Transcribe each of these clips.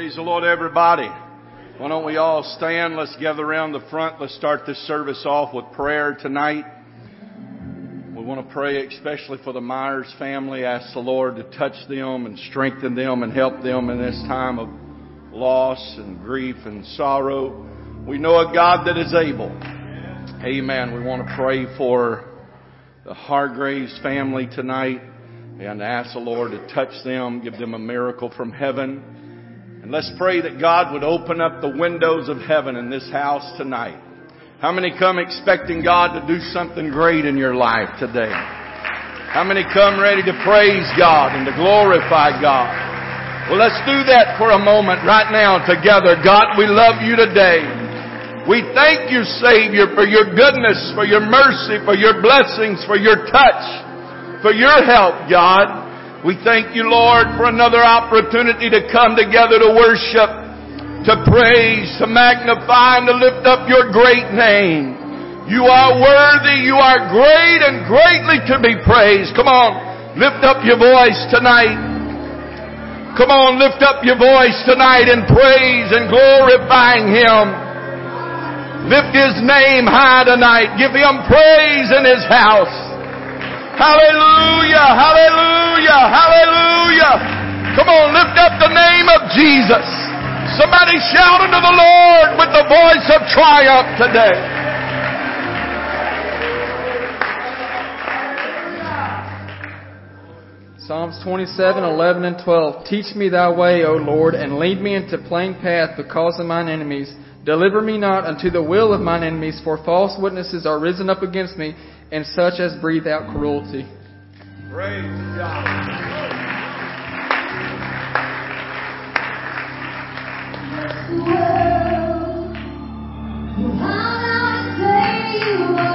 Praise the Lord, everybody. Why don't we all stand? Let's gather around the front. Let's start this service off with prayer tonight. We want to pray especially for the Myers family. Ask the Lord to touch them and strengthen them and help them in this time of loss and grief and sorrow. We know a God that is able. Amen. We want to pray for the Hargraves family tonight and ask the Lord to touch them, give them a miracle from heaven. And let's pray that God would open up the windows of heaven in this house tonight. How many come expecting God to do something great in your life today? How many come ready to praise God and to glorify God? Well, let's do that for a moment right now together. God, we love you today. We thank you, Savior, for your goodness, for your mercy, for your blessings, for your touch, for your help, God. We thank you, Lord, for another opportunity to come together to worship, to praise, to magnify, and to lift up your great name. You are worthy, you are great and greatly to be praised. Come on, lift up your voice tonight. Come on, lift up your voice tonight in praise and glorifying Him. Lift His name high tonight. Give Him praise in His house. Hallelujah, hallelujah, hallelujah. Come on, lift up the name of Jesus. Somebody shout unto the Lord with the voice of triumph today. Psalms 27, 11 and 12. Teach me thy way, O Lord, and lead me into plain path because of mine enemies. Deliver me not unto the will of mine enemies, for false witnesses are risen up against me, and such as breathe out cruelty. Praise God. Thank you.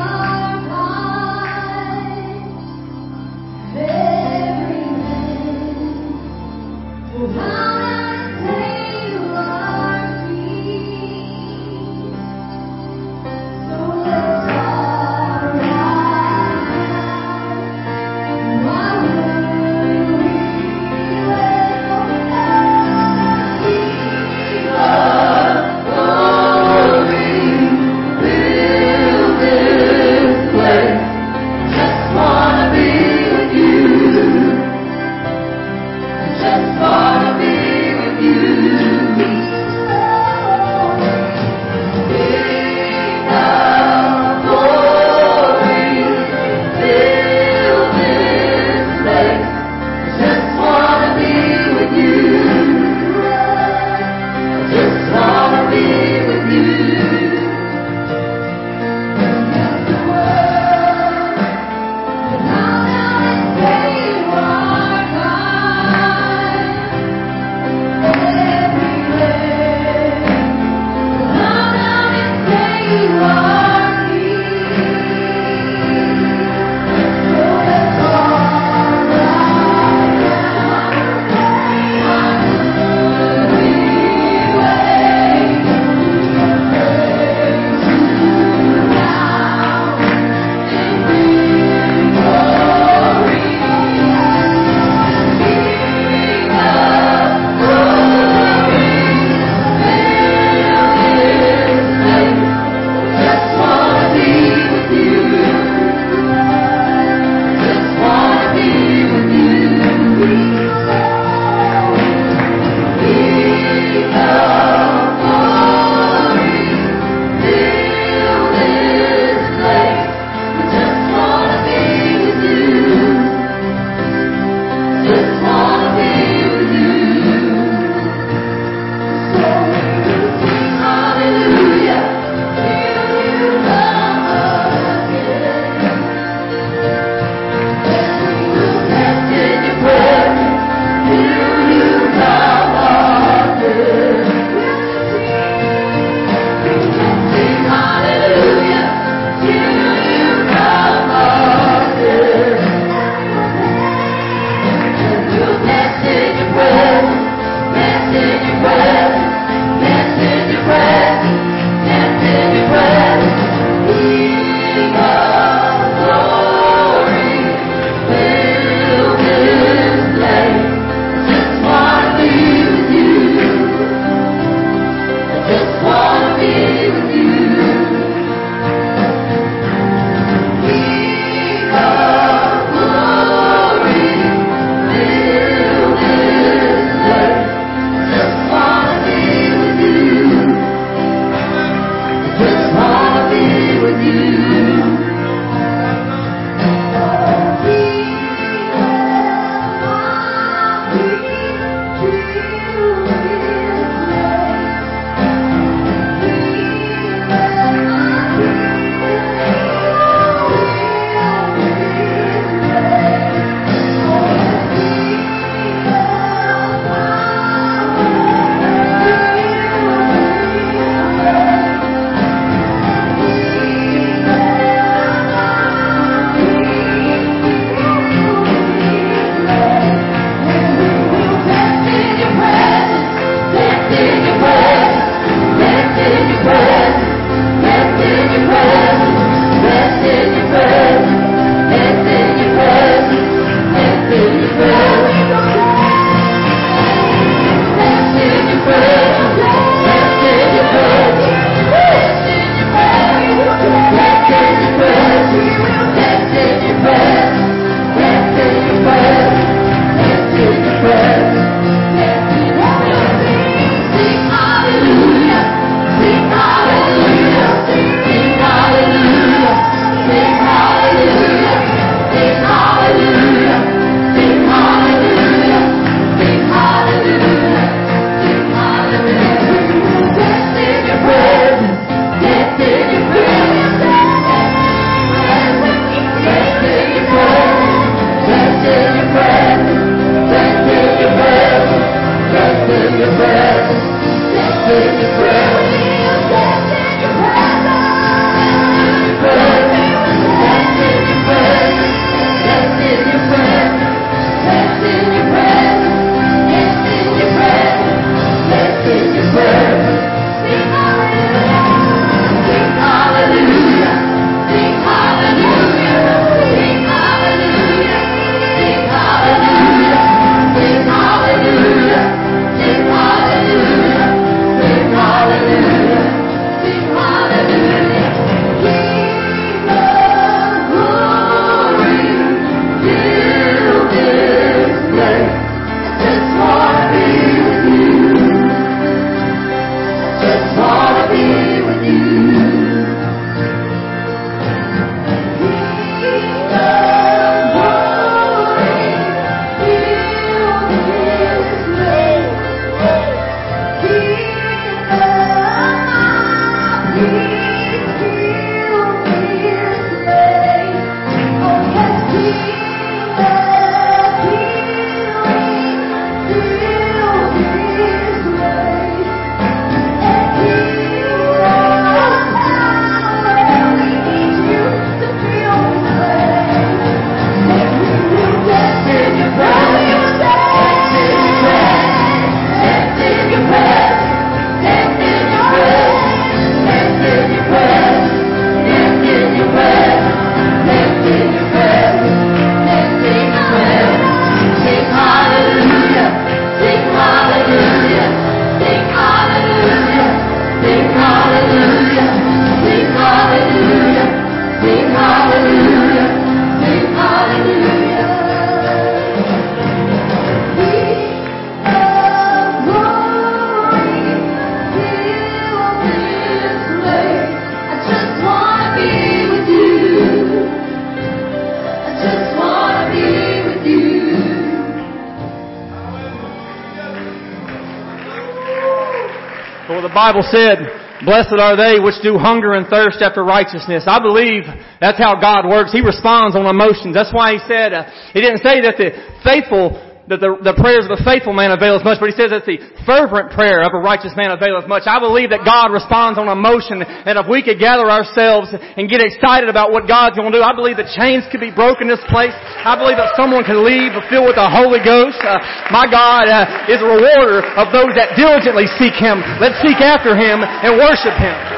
Bible said, Blessed are they which do hunger and thirst after righteousness. I believe that's how God works. He responds on emotions. That's why He said, uh, He didn't say that the faithful that the, the prayers of a faithful man availeth much, but he says that the fervent prayer of a righteous man availeth much. I believe that God responds on emotion, and if we could gather ourselves and get excited about what God's going to do, I believe that chains could be broken in this place. I believe that someone can leave filled with the Holy Ghost. Uh, my God uh, is a rewarder of those that diligently seek Him. Let's seek after Him and worship Him.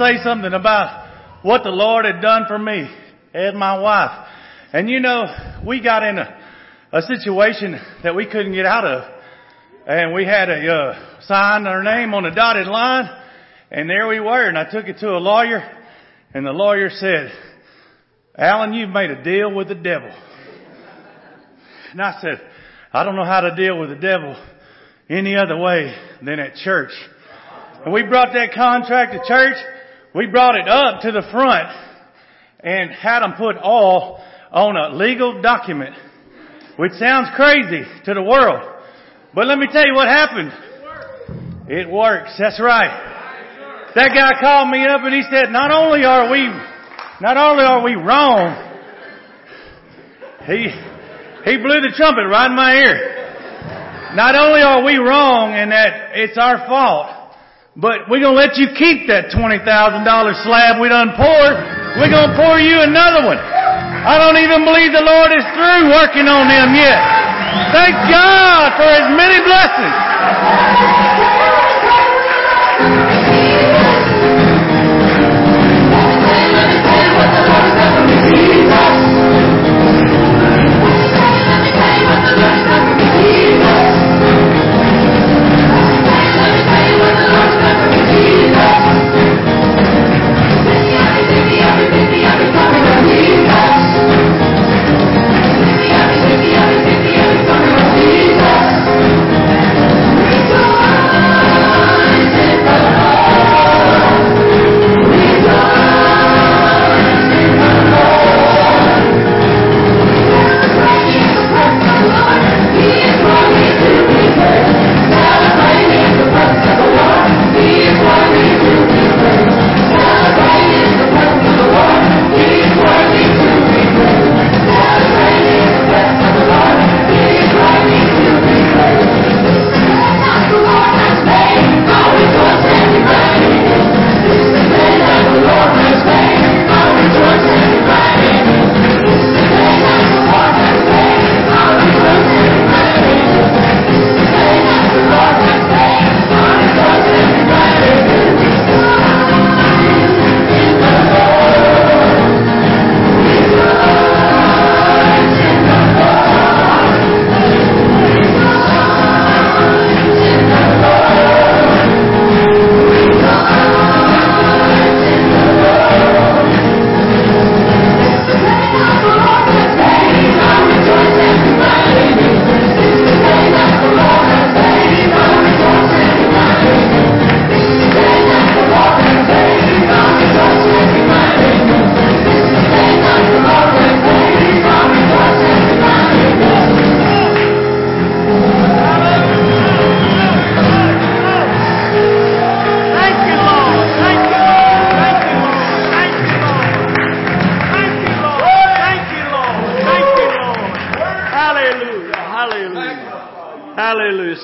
Say something about what the Lord had done for me and my wife. And you know, we got in a, a situation that we couldn't get out of. And we had a, uh, sign our name on a dotted line. And there we were. And I took it to a lawyer. And the lawyer said, Alan, you've made a deal with the devil. And I said, I don't know how to deal with the devil any other way than at church. And we brought that contract to church. We brought it up to the front and had them put all on a legal document, which sounds crazy to the world. But let me tell you what happened. It works. That's right. That guy called me up and he said, not only are we, not only are we wrong, he, he blew the trumpet right in my ear. Not only are we wrong in that it's our fault, but we're gonna let you keep that $20,000 slab we done poured. We're gonna pour you another one. I don't even believe the Lord is through working on them yet. Thank God for His many blessings.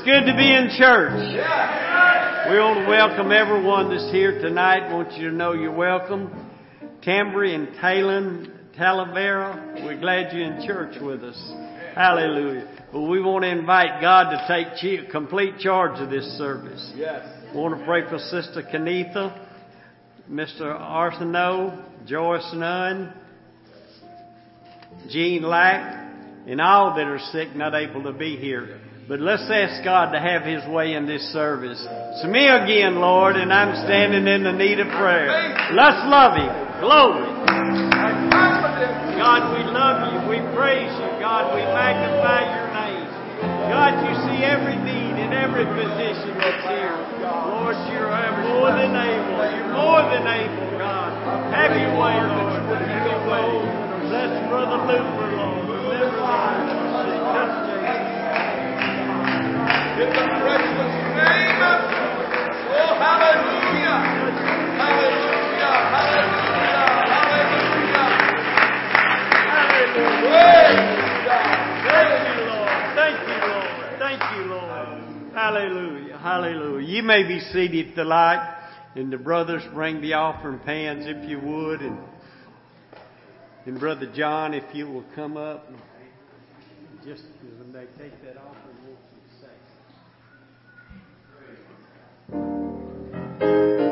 Good to be in church. We want to welcome everyone that's here tonight. Want you to know you're welcome. Tambry and Talon Talavera, we're glad you're in church with us. Hallelujah. Well, we want to invite God to take complete charge of this service. We want to pray for Sister Kenitha, Mr. Arsenault, Joyce Nunn, Jean Lack, and all that are sick, not able to be here. But let's ask God to have His way in this service. It's me again, Lord, and I'm standing in the need of prayer. Let's love Him. Glory. God, we love you. We praise you. God, we magnify your name. God, you see every need in every position that's here. Lord, you're more than able. You're more than able, God. Have your way, Lord. Have your way. Bless Brother Luther, Lord. Remember them. In the precious name Oh, hallelujah! Hallelujah! Hallelujah! Hallelujah! Thank you, Lord. Thank you, Lord. Thank you, Lord. Hallelujah. Hallelujah. You may be seated tonight, and the brothers bring the offering pans if you would, and and Brother John, if you will come up, just they take that say?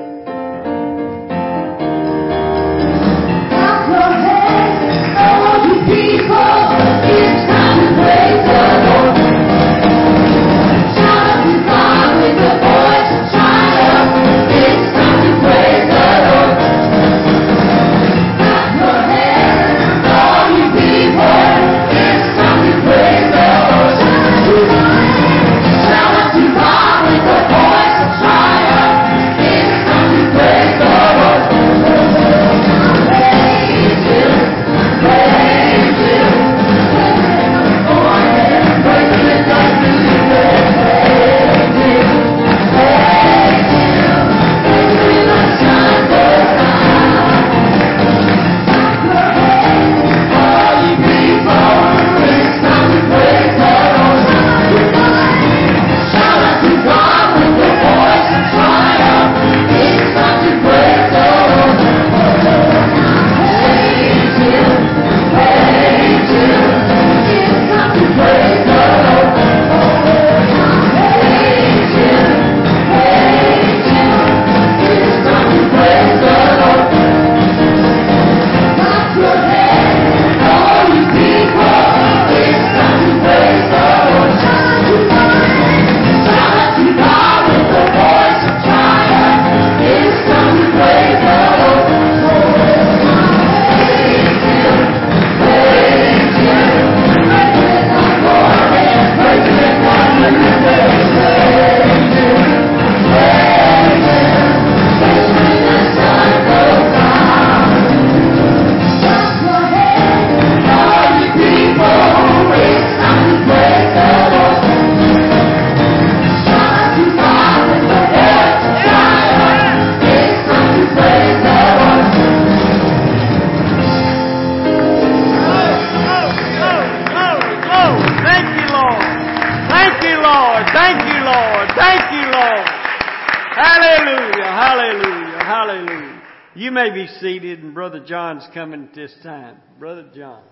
Coming at this time. Brother John,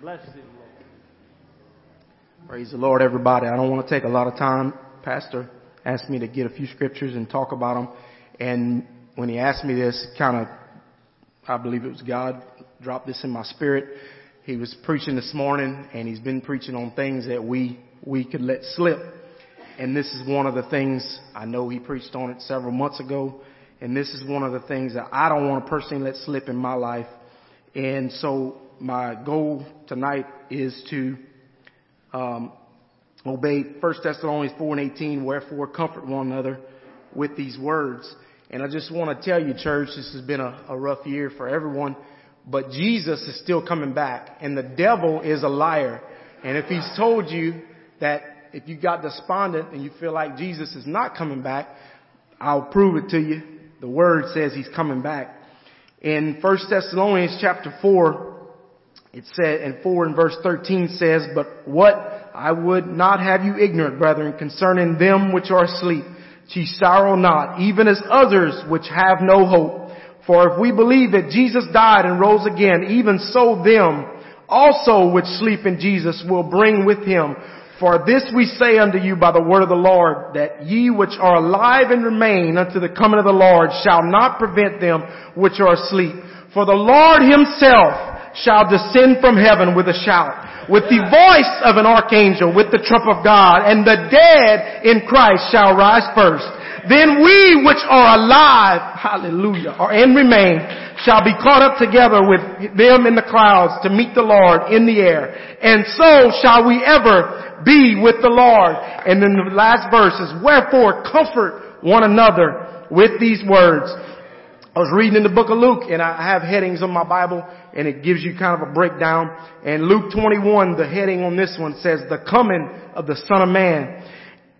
bless you, Lord. Praise the Lord, everybody. I don't want to take a lot of time. Pastor asked me to get a few scriptures and talk about them. And when he asked me this, kind of, I believe it was God dropped this in my spirit. He was preaching this morning and he's been preaching on things that we, we could let slip. And this is one of the things I know he preached on it several months ago and this is one of the things that I don't want to personally let slip in my life. And so my goal tonight is to um, obey 1 Thessalonians 4 and 18, wherefore comfort one another with these words. And I just want to tell you, church, this has been a, a rough year for everyone, but Jesus is still coming back, and the devil is a liar. And if he's told you that if you got despondent and you feel like Jesus is not coming back, I'll prove it to you the word says he's coming back. In 1 Thessalonians chapter 4, it said, and 4 and verse 13 says, But what I would not have you ignorant, brethren, concerning them which are asleep, ye sorrow not, even as others which have no hope. For if we believe that Jesus died and rose again, even so them also which sleep in Jesus will bring with him. For this we say unto you by the word of the Lord, that ye which are alive and remain unto the coming of the Lord shall not prevent them which are asleep. For the Lord himself shall descend from heaven with a shout, with the voice of an archangel, with the trump of God, and the dead in Christ shall rise first. Then we which are alive, hallelujah, or and remain, shall be caught up together with them in the clouds to meet the Lord in the air. And so shall we ever be with the Lord. And then the last verse is, wherefore comfort one another with these words. I was reading in the book of Luke and I have headings on my Bible and it gives you kind of a breakdown. And Luke 21, the heading on this one says, the coming of the Son of Man.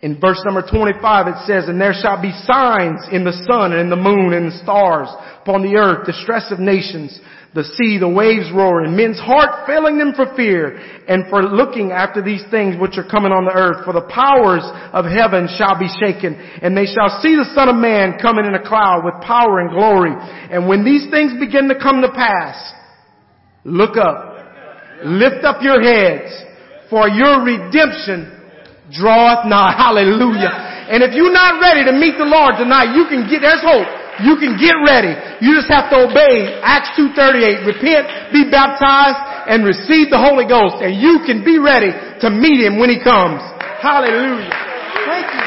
In verse number 25 it says, And there shall be signs in the sun and in the moon and the stars upon the earth, distress of nations, the sea, the waves roaring, men's heart failing them for fear and for looking after these things which are coming on the earth. For the powers of heaven shall be shaken and they shall see the Son of Man coming in a cloud with power and glory. And when these things begin to come to pass, look up, lift up your heads for your redemption draweth nigh. Hallelujah. And if you're not ready to meet the Lord tonight, you can get, there's hope. You can get ready. You just have to obey Acts 2.38. Repent, be baptized, and receive the Holy Ghost. And you can be ready to meet Him when He comes. Hallelujah. Thank you.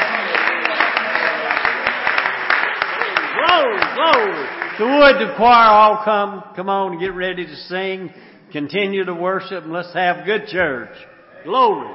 Glory, glory. So would the choir all come, come on and get ready to sing, continue to worship, and let's have good church. Glory.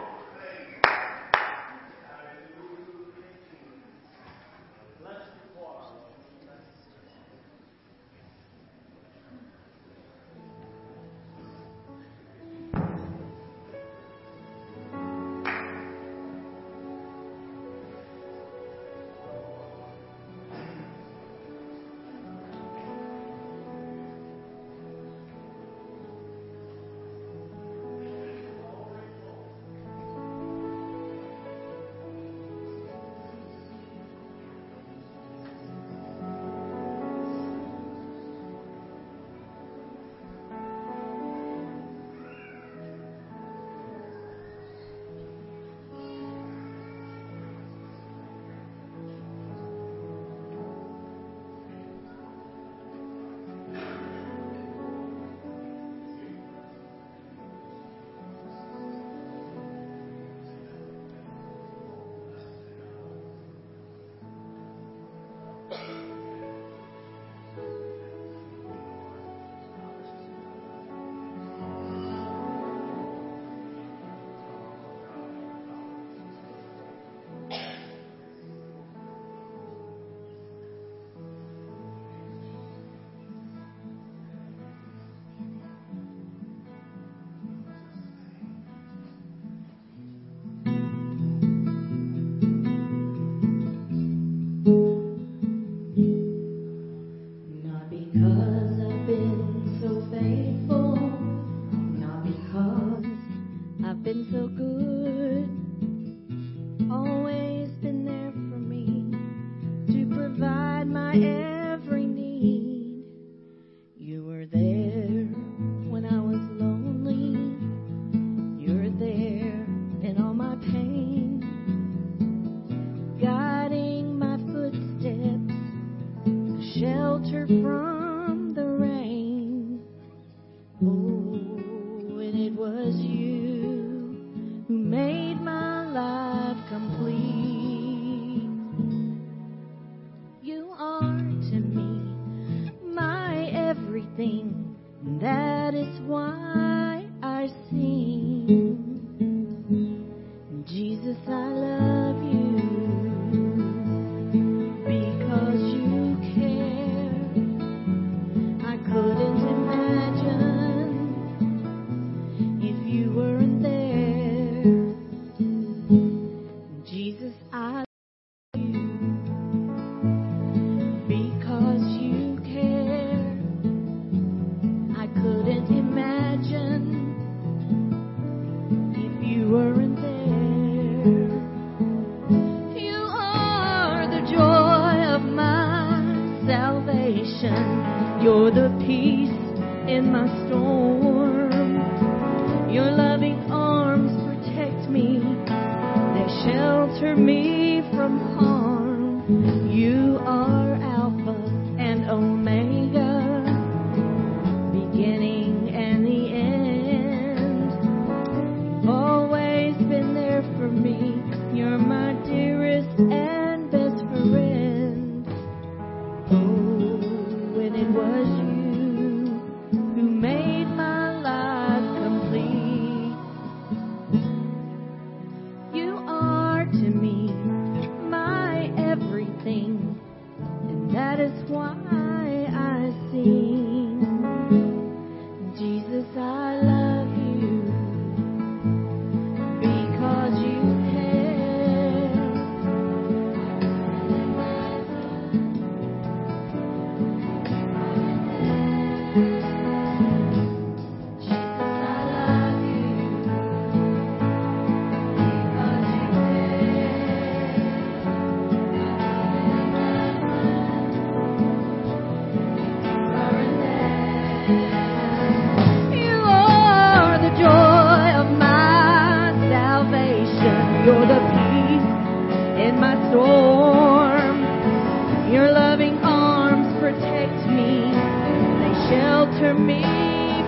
shelter me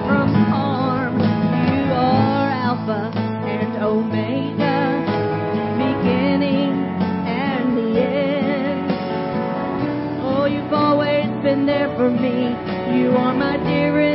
from harm. You are Alpha and Omega, beginning and the end. Oh, you've always been there for me. You are my dearest.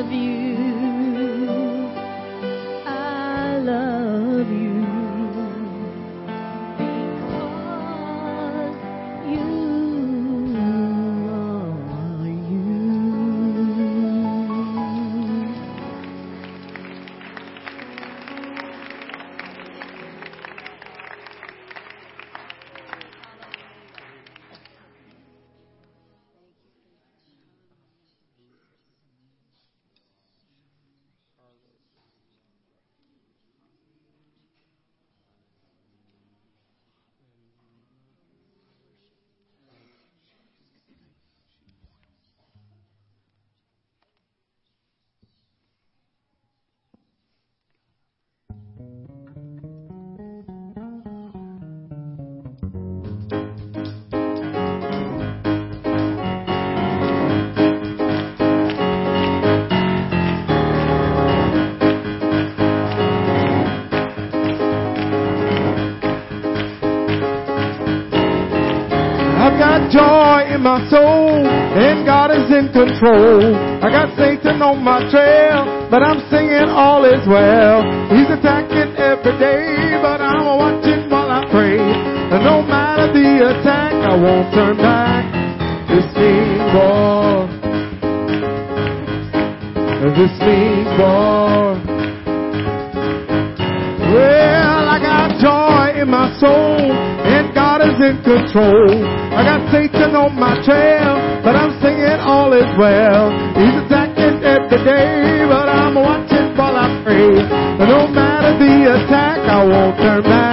Love you. In my soul, and God is in control. I got Satan on my trail, but I'm singing all is well. He's attacking every day, but I'm watching while I pray. And no matter the attack, I won't turn back. This means war. This means war. Well, I got joy in my soul, and God is in control. I got Satan on my trail, but I'm singing all is well. He's attacking every day, but I'm watching while I pray. pray. No matter the attack, I won't turn back.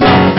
You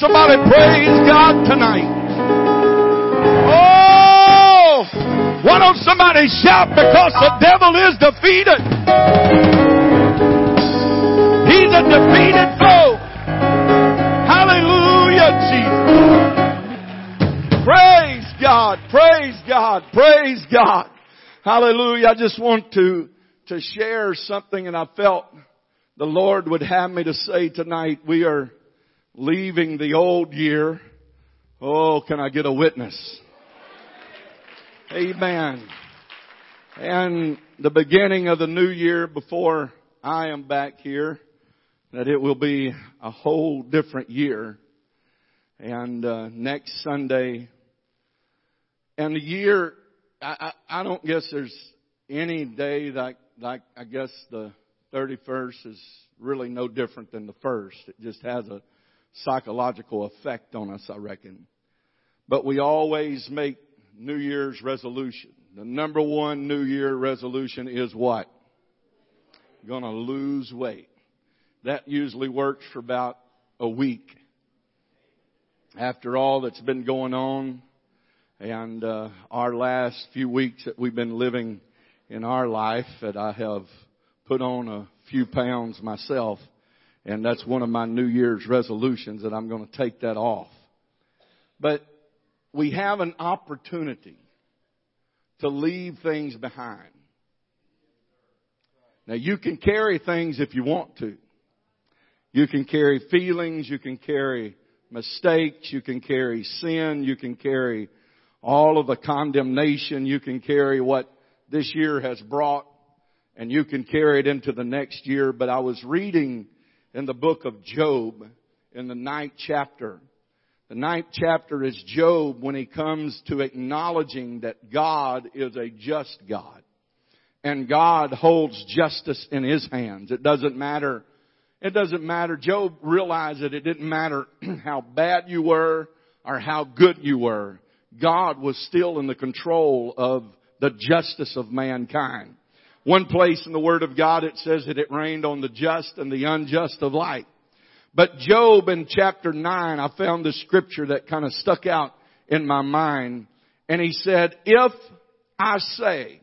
Somebody praise God tonight. Oh, why don't somebody shout because the devil is defeated. He's a defeated foe. Hallelujah, Jesus. Praise God, praise God, praise God. Hallelujah. I just want to, to share something and I felt the Lord would have me to say tonight, we are leaving the old year. Oh, can I get a witness? Amen. And the beginning of the new year before I am back here, that it will be a whole different year. And uh, next Sunday, and the year, I, I, I don't guess there's any day like, like I guess the 31st is really no different than the first. It just has a psychological effect on us, I reckon. But we always make New Year's resolution. The number one New Year resolution is what? Gonna lose weight. That usually works for about a week. After all that's been going on and uh, our last few weeks that we've been living in our life that I have put on a few pounds myself. And that's one of my New Year's resolutions that I'm going to take that off. But we have an opportunity to leave things behind. Now you can carry things if you want to. You can carry feelings, you can carry mistakes, you can carry sin, you can carry all of the condemnation, you can carry what this year has brought and you can carry it into the next year. But I was reading in the book of Job in the ninth chapter. The ninth chapter is Job when he comes to acknowledging that God is a just God. And God holds justice in his hands. It doesn't matter. It doesn't matter. Job realized that it didn't matter how bad you were or how good you were. God was still in the control of the justice of mankind. One place in the Word of God it says that it rained on the just and the unjust alike. But Job in chapter 9, I found the scripture that kind of stuck out in my mind. And he said, if I say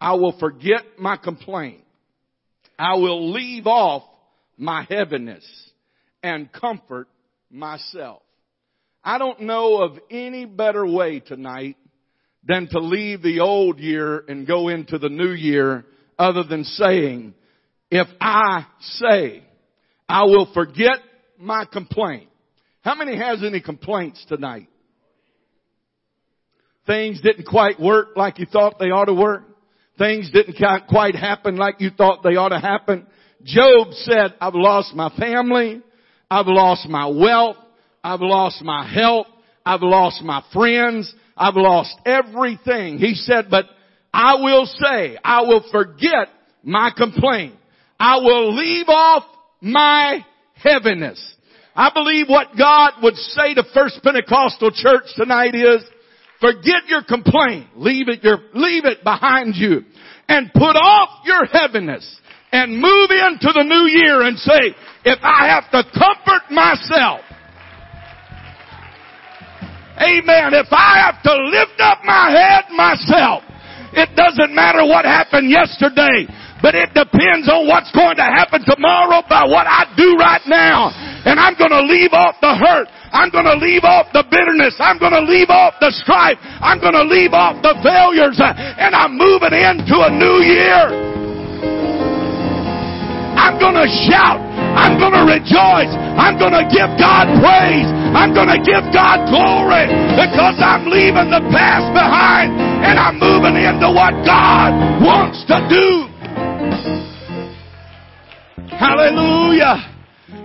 I will forget my complaint, I will leave off my heaviness and comfort myself. I don't know of any better way tonight than to leave the old year and go into the new year other than saying, if I say I will forget my complaint. How many has any complaints tonight? Things didn't quite work like you thought they ought to work. Things didn't quite happen like you thought they ought to happen. Job said, I've lost my family. I've lost my wealth. I've lost my health. I've lost my friends. I've lost everything. He said, but I will say, I will forget my complaint. I will leave off my heaviness. I believe what God would say to First Pentecostal Church tonight is, forget your complaint. Leave it, your, leave it behind you and put off your heaviness and move into the new year and say, if I have to comfort myself, Amen. If I have to lift up my head myself, it doesn't matter what happened yesterday, but it depends on what's going to happen tomorrow by what I do right now. And I'm going to leave off the hurt. I'm going to leave off the bitterness. I'm going to leave off the strife. I'm going to leave off the failures. And I'm moving into a new year. I'm going to shout. I'm going to rejoice. I'm going to give God praise. I'm going to give God glory because I'm leaving the past behind and I'm moving into what God wants to do. Hallelujah.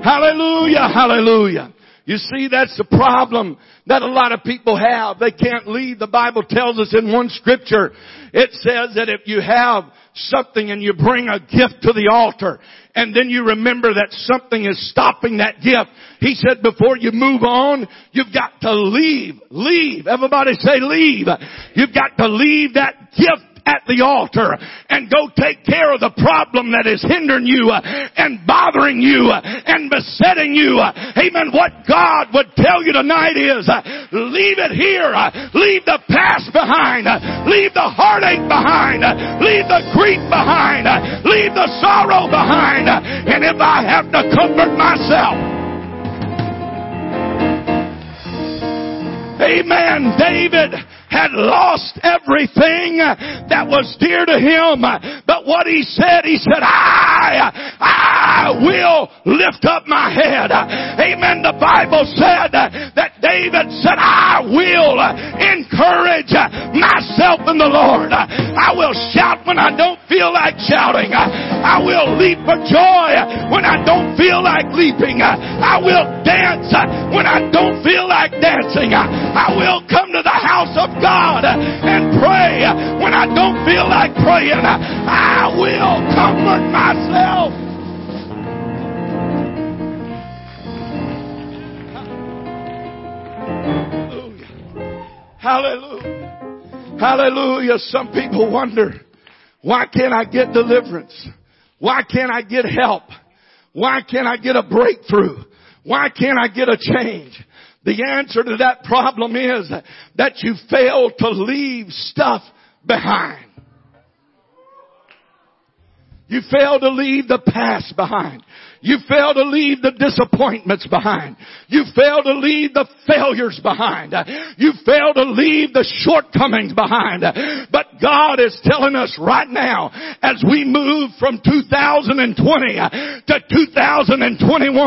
Hallelujah. Hallelujah. You see, that's the problem that a lot of people have. They can't leave. The Bible tells us in one scripture, it says that if you have something and you bring a gift to the altar and then you remember that something is stopping that gift. He said before you move on, you've got to leave. Leave. Everybody say leave. You've got to leave that gift at the altar and go take care of the problem that is hindering you uh, and bothering you uh, and besetting you. Uh, amen. What God would tell you tonight is leave it here. Leave the past behind. Leave the heartache behind. Leave the grief behind. Leave the sorrow behind. And if I have to comfort myself, Amen. David had lost everything that was dear to him. But what he said, he said, I, I will lift up my head. Amen. The Bible said that David said, I will encourage myself in the Lord. I will shout when I don't feel like shouting. I will leap for joy when I don't feel like leaping. I will dance when I don't feel like dancing. I will come to the house of God and pray when I don't feel like praying. I will comfort myself. Hallelujah. Hallelujah. Some people wonder, why can't I get deliverance? Why can't I get help? Why can't I get a breakthrough? Why can't I get a change? The answer to that problem is that you fail to leave stuff behind. You fail to leave the past behind. You fail to leave the disappointments behind. You fail to leave the failures behind. You fail to leave the shortcomings behind. But God is telling us right now, as we move from 2020 to 2021,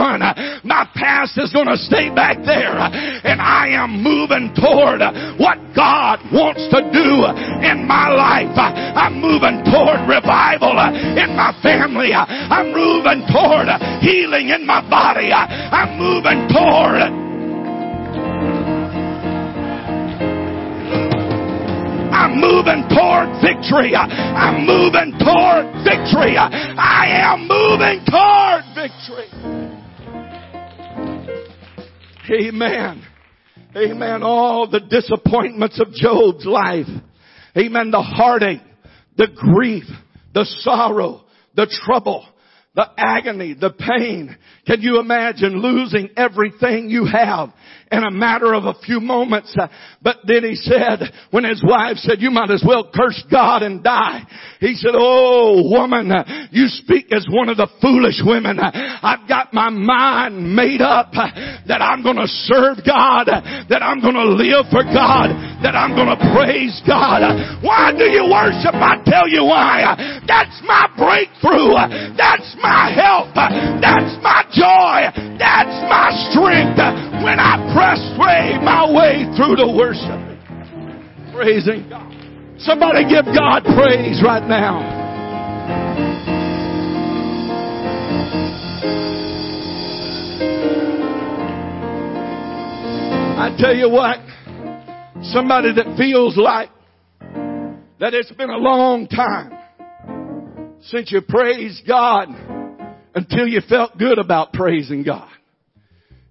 my past is going to stay back there and I am moving toward what God wants to do in my life. I'm moving toward revival in my family. I'm moving toward healing in my body. I'm moving toward I'm moving toward victory. I'm moving toward victory. I am moving toward victory. Amen. Amen. All the disappointments of Job's life. Amen. The heartache, the grief, the sorrow, the trouble, the agony, the pain. Can you imagine losing everything you have in a matter of a few moments? Uh, but then he said, when his wife said, you might as well curse God and die. He said, oh woman, uh, you speak as one of the foolish women. Uh, I've got my mind made up that I'm gonna serve God, that I'm gonna live for God, that I'm gonna praise God. Why do you worship? I tell you why. That's my breakthrough. That's my help. The worship. Praising God. Somebody give God praise right now. I tell you what, somebody that feels like that it's been a long time since you praised God until you felt good about praising God.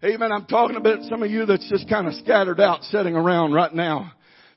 Amen. I'm talking about some of you that's just kind of scattered out sitting around right now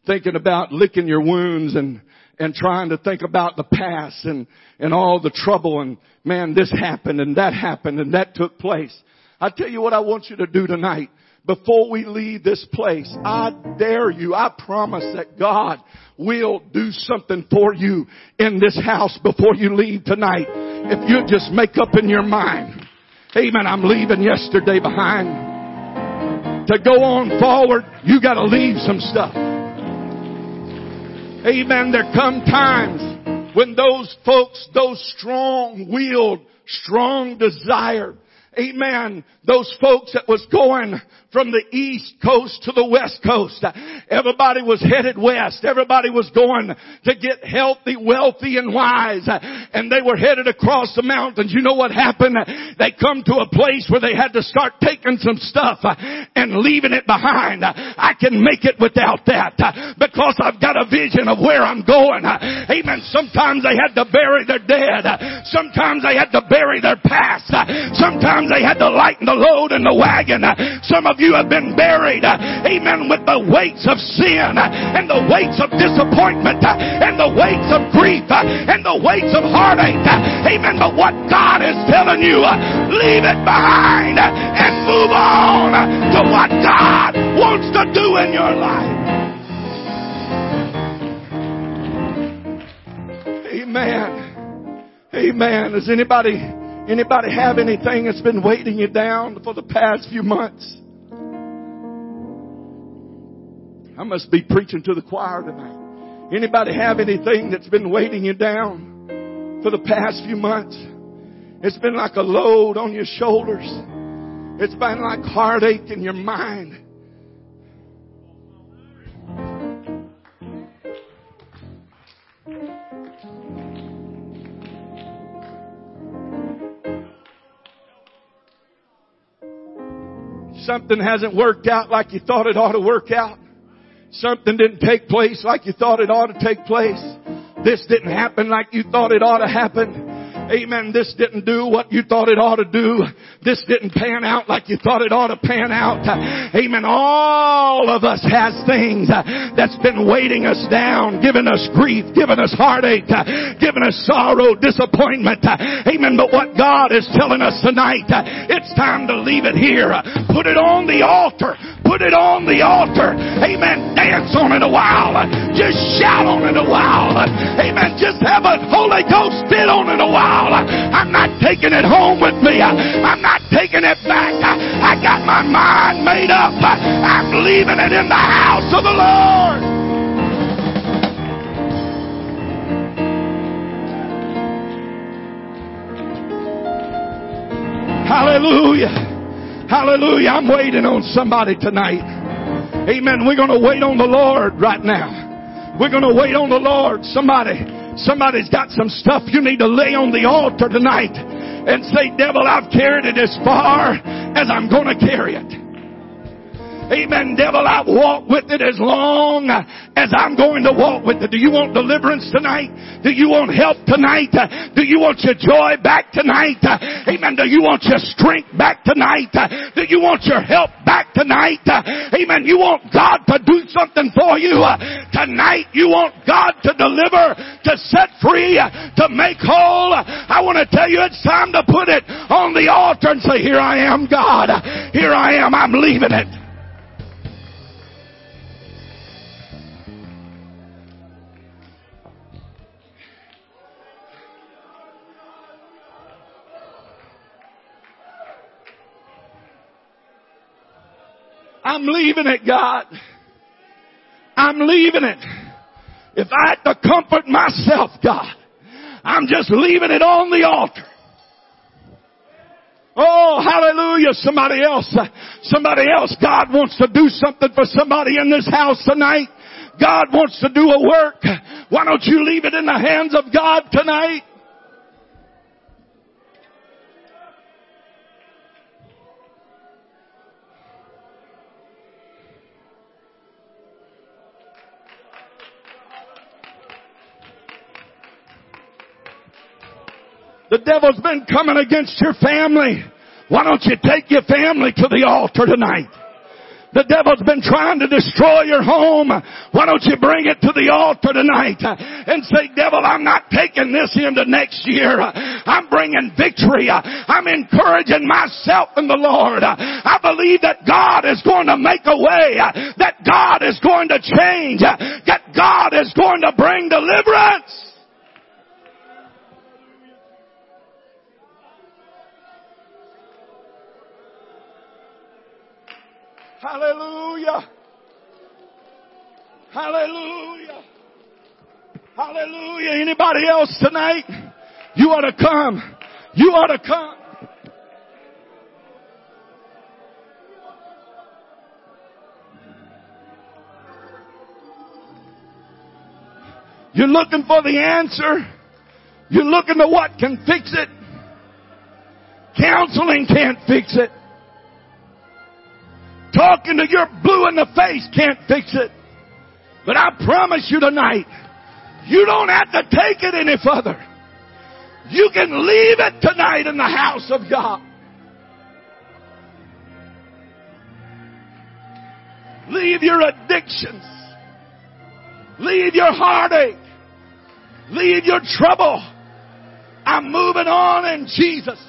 thinking about licking your wounds and, and trying to think about the past and, and all the trouble and man, this happened and that happened and that took place. I tell you what I want you to do tonight. Before we leave this place, I dare you, I promise that God will do something for you in this house before you leave tonight. If you just make up in your mind, Amen, I'm leaving yesterday behind. To go on forward, you gotta leave some stuff. Amen. There come times when those folks, those strong-willed, strong desire, amen, those folks that was going from the east coast to the west coast. Everybody was headed west. Everybody was going to get healthy, wealthy, and wise. And they were headed across the mountains. You know what happened? They come to a place where they had to start taking some stuff and leaving it behind. I can make it without that because I've got a vision of where I'm going. Amen. Sometimes they had to bury their dead. Sometimes they had to bury their past. Sometimes they had to lighten the load in the wagon. Some of you have been buried, amen, with the weights of sin and the weights of disappointment and the weights of grief and the weights of heartache. Amen. But what God is telling you, leave it behind and move on to what God wants to do in your life. Amen. Amen. Does anybody anybody have anything that's been weighting you down for the past few months? I must be preaching to the choir tonight. Anybody have anything that's been weighting you down for the past few months? It's been like a load on your shoulders. It's been like heartache in your mind. Something hasn't worked out like you thought it ought to work out. Something didn't take place like you thought it ought to take place. This didn't happen like you thought it ought to happen. Amen. This didn't do what you thought it ought to do. This didn't pan out like you thought it ought to pan out. Amen. All of us has things that's been weighting us down, giving us grief, giving us heartache, giving us sorrow, disappointment. Amen. But what God is telling us tonight, it's time to leave it here. Put it on the altar. Put it on the altar. Amen. Dance on it a while. Just shout on it a while. Amen. Just have a Holy Ghost fit on it a while. I'm I'm not taking it home with me. I'm not taking it back. I got my mind made up. I'm leaving it in the house of the Lord. Hallelujah. Hallelujah. I'm waiting on somebody tonight. Amen. We're going to wait on the Lord right now. We're going to wait on the Lord. Somebody, somebody's got some stuff you need to lay on the altar tonight and say, devil, I've carried it as far as I'm going to carry it. Amen. Devil, I've walked with it as long as I'm going to walk with it. Do you want deliverance tonight? Do you want help tonight? Do you want your joy back tonight? Amen. Do you want your strength back tonight? Do you want your help back tonight? Amen. You want God to do something for you tonight. You want God to deliver, to set free, to make whole. I want to tell you it's time to put it on the altar and say, here I am, God. Here I am. I'm leaving it. I'm leaving it, God. I'm leaving it. If I had to comfort myself, God, I'm just leaving it on the altar. Oh, hallelujah. Somebody else, somebody else, God wants to do something for somebody in this house tonight. God wants to do a work. Why don't you leave it in the hands of God tonight? The devil's been coming against your family. Why don't you take your family to the altar tonight? The devil's been trying to destroy your home. Why don't you bring it to the altar tonight and say, devil, I'm not taking this into next year. I'm bringing victory. I'm encouraging myself in the Lord. I believe that God is going to make a way, that God is going to change, that God is going to bring deliverance. Hallelujah. Hallelujah. Hallelujah. Anybody else tonight? You ought to come. You ought to come. You're looking for the answer. You're looking to what can fix it. Counseling can't fix it. Talking to your blue in the face can't fix it. But I promise you tonight, you don't have to take it any further. You can leave it tonight in the house of God. Leave your addictions. Leave your heartache. Leave your trouble. I'm moving on in Jesus'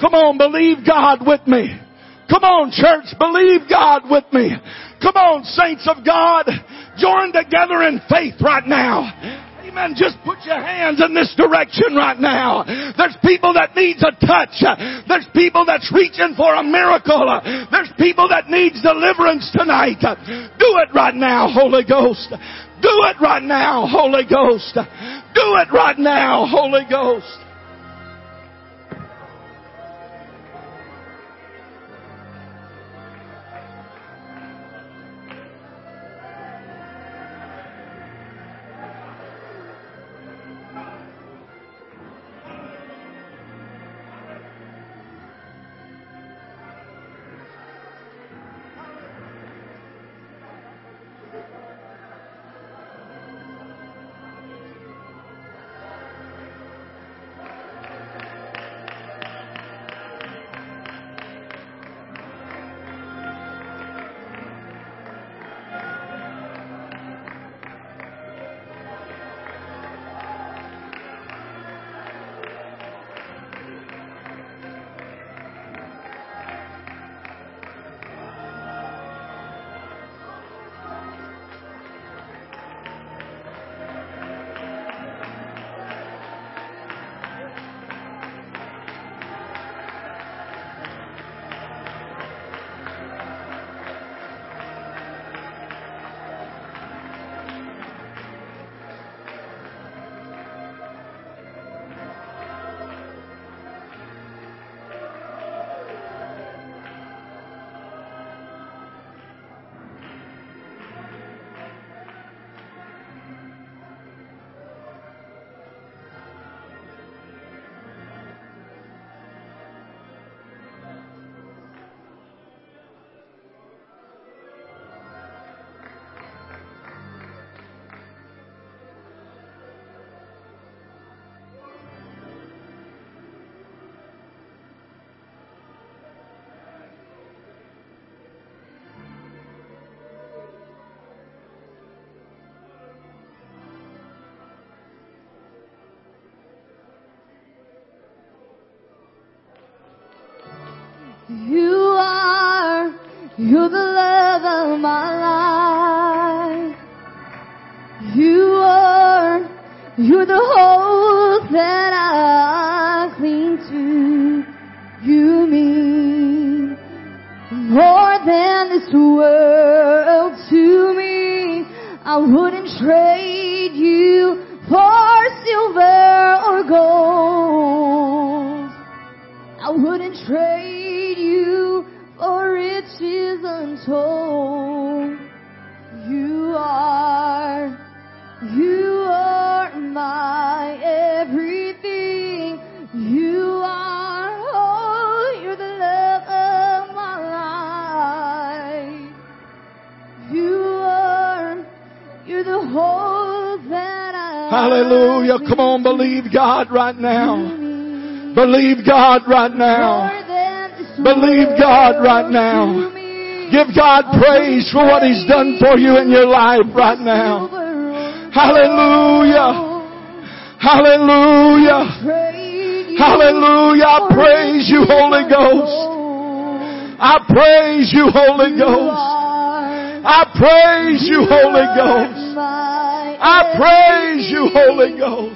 Come on, believe God with me. Come on, church, believe God with me. Come on, saints of God, join together in faith right now. Amen. Just put your hands in this direction right now. There's people that needs a touch. There's people that's reaching for a miracle. There's people that needs deliverance tonight. Do it right now, Holy Ghost. Do it right now, Holy Ghost. Do it right now, Holy Ghost. You are, you're the love of my life. You are, you're the hope that Hallelujah. Come on, believe God right now. Believe God right now. Believe God right now. Give God praise for what He's done for you in your life right now. Hallelujah. Hallelujah. Hallelujah. I praise you, Holy Ghost. I praise you, Holy Ghost. I praise you, Holy Ghost. I praise you, Holy Ghost.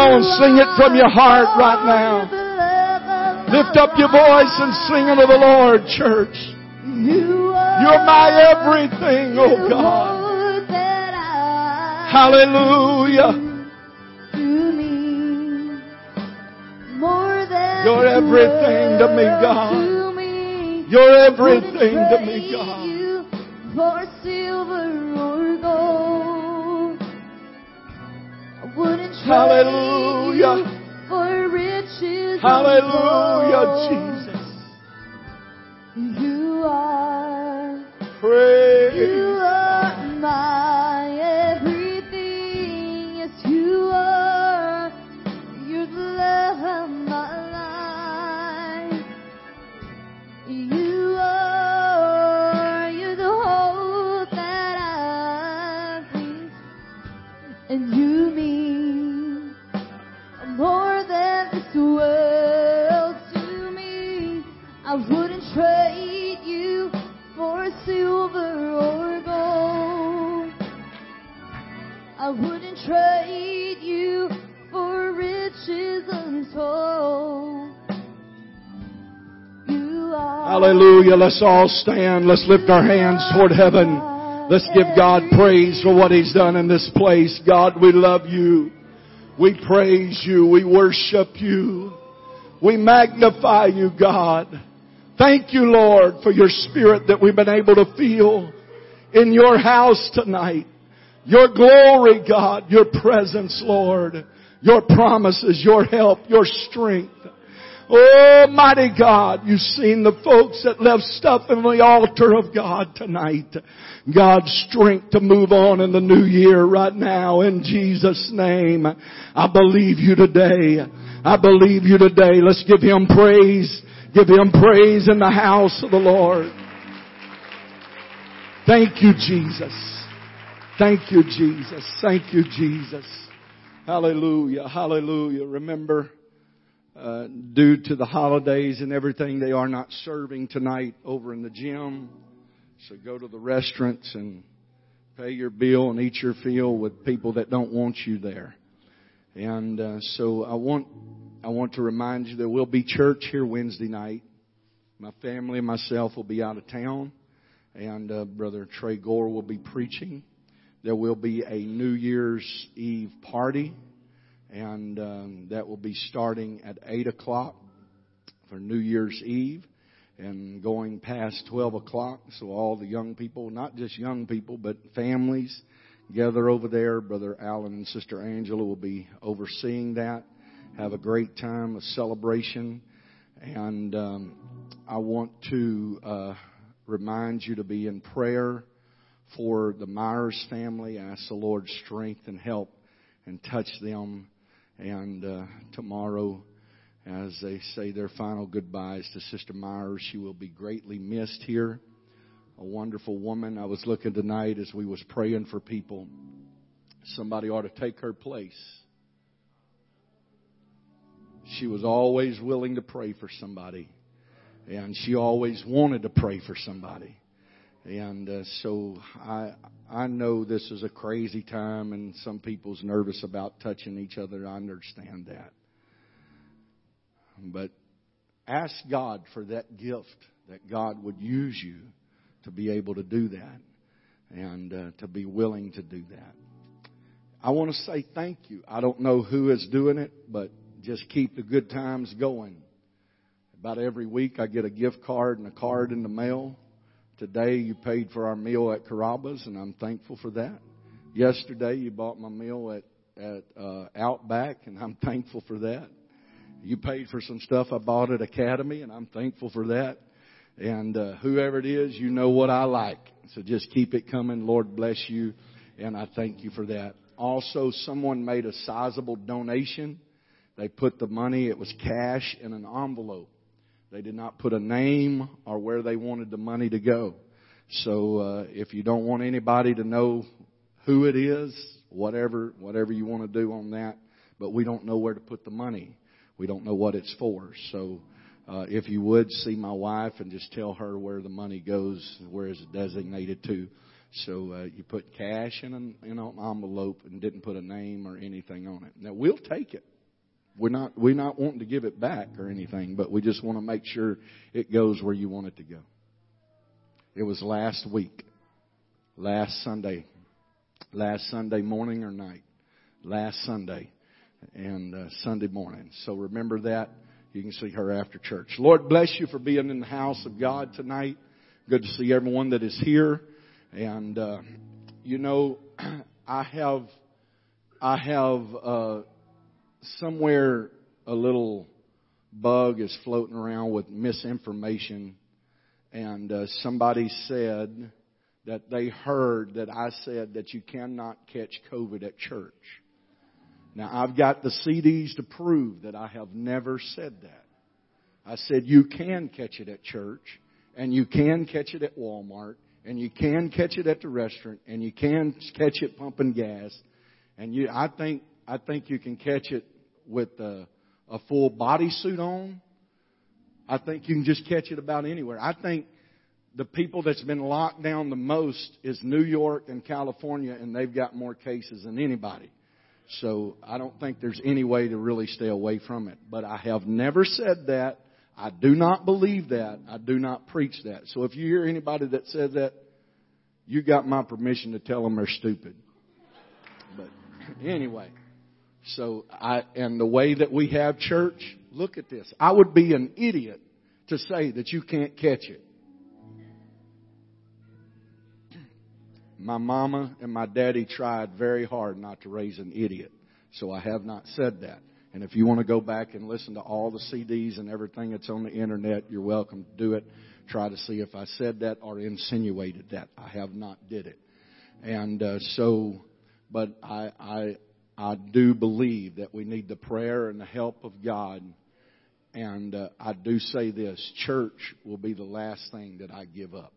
Come on, sing it from your heart right now. Lift up your voice and sing unto the Lord, church. You are my everything, oh God. Hallelujah. You're everything to me, God. You're everything to me, God. Hallelujah. for riches Hallelujah. Jesus. Hallelujah. Let's all stand. Let's lift our hands toward heaven. Let's give God praise for what He's done in this place. God, we love you. We praise you. We worship you. We magnify you, God. Thank you, Lord, for your spirit that we've been able to feel in your house tonight. Your glory, God, your presence, Lord, your promises, your help, your strength. Oh, mighty God, you've seen the folks that left stuff in the altar of God tonight. God's strength to move on in the new year right now in Jesus' name. I believe you today. I believe you today. Let's give Him praise. Give Him praise in the house of the Lord. Thank you, Jesus. Thank you, Jesus. Thank you, Jesus. Hallelujah. Hallelujah. Remember, uh, due to the holidays and everything, they are not serving tonight over in the gym. So go to the restaurants and pay your bill and eat your fill with people that don't want you there. And uh, so I want I want to remind you there will be church here Wednesday night. My family and myself will be out of town, and uh, Brother Trey Gore will be preaching. There will be a New Year's Eve party, and um, that will be starting at eight o'clock for New Year's Eve, and going past twelve o'clock. So all the young people, not just young people, but families, gather over there. Brother Allen and Sister Angela will be overseeing that. Have a great time, a celebration, and um, I want to uh, remind you to be in prayer for the Myers family. Ask the Lord's strength and help and touch them. And uh, tomorrow, as they say their final goodbyes to Sister Myers, she will be greatly missed here. A wonderful woman. I was looking tonight as we was praying for people. Somebody ought to take her place. She was always willing to pray for somebody. And she always wanted to pray for somebody. And uh, so I I know this is a crazy time and some people's nervous about touching each other. I understand that. But ask God for that gift that God would use you to be able to do that and uh, to be willing to do that. I want to say thank you. I don't know who is doing it, but just keep the good times going. About every week I get a gift card and a card in the mail. Today you paid for our meal at Carrabba's and I'm thankful for that. Yesterday you bought my meal at, at uh, Outback and I'm thankful for that. You paid for some stuff I bought at Academy and I'm thankful for that. And uh, whoever it is, you know what I like. So just keep it coming. Lord bless you. And I thank you for that. Also, someone made a sizable donation. They put the money, it was cash in an envelope. They did not put a name or where they wanted the money to go. So uh, if you don't want anybody to know who it is, whatever whatever you want to do on that, but we don't know where to put the money. We don't know what it's for. So uh, if you would see my wife and just tell her where the money goes, where is it designated to. So uh, you put cash in an, in an envelope and didn't put a name or anything on it. Now we'll take it. We're not we're not wanting to give it back or anything, but we just want to make sure it goes where you want it to go. It was last week, last Sunday, last Sunday morning or night, last Sunday, and uh, Sunday morning. So remember that. You can see her after church. Lord bless you for being in the house of God tonight. Good to see everyone that is here. And uh, you know, I have, I have uh, somewhere a little bug is floating around with misinformation, and uh, somebody said that they heard that I said that you cannot catch COVID at church. Now I've got the CDs to prove that I have never said that. I said you can catch it at church, and you can catch it at Walmart, and you can catch it at the restaurant, and you can catch it pumping gas, and you. I think I think you can catch it with a, a full bodysuit on. I think you can just catch it about anywhere. I think the people that's been locked down the most is New York and California, and they've got more cases than anybody. So I don't think there's any way to really stay away from it. But I have never said that. I do not believe that. I do not preach that. So if you hear anybody that says that, you got my permission to tell them they're stupid. But anyway, so I, and the way that we have church, look at this. I would be an idiot to say that you can't catch it. My mama and my daddy tried very hard not to raise an idiot. So I have not said that. And if you want to go back and listen to all the CDs and everything that's on the internet, you're welcome to do it. Try to see if I said that or insinuated that. I have not did it. And uh, so, but I, I, I do believe that we need the prayer and the help of God. And uh, I do say this: church will be the last thing that I give up.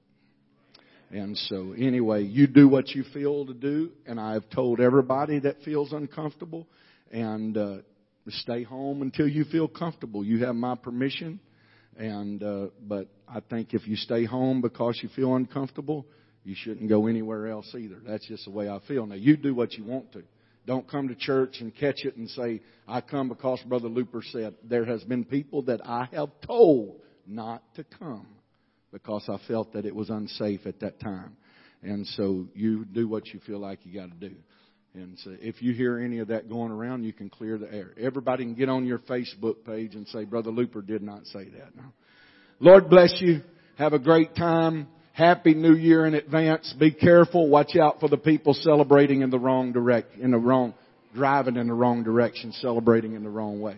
And so, anyway, you do what you feel to do, and I've told everybody that feels uncomfortable, and uh, stay home until you feel comfortable. You have my permission, and uh, but I think if you stay home because you feel uncomfortable, you shouldn't go anywhere else either. That's just the way I feel. Now, you do what you want to. Don't come to church and catch it and say, I come because Brother Looper said. There has been people that I have told not to come because I felt that it was unsafe at that time. And so you do what you feel like you got to do. And so if you hear any of that going around, you can clear the air. Everybody can get on your Facebook page and say, Brother Looper did not say that. No. Lord bless you. Have a great time. Happy New Year in advance. Be careful. Watch out for the people celebrating in the wrong direct, in the wrong, driving in the wrong direction, celebrating in the wrong way.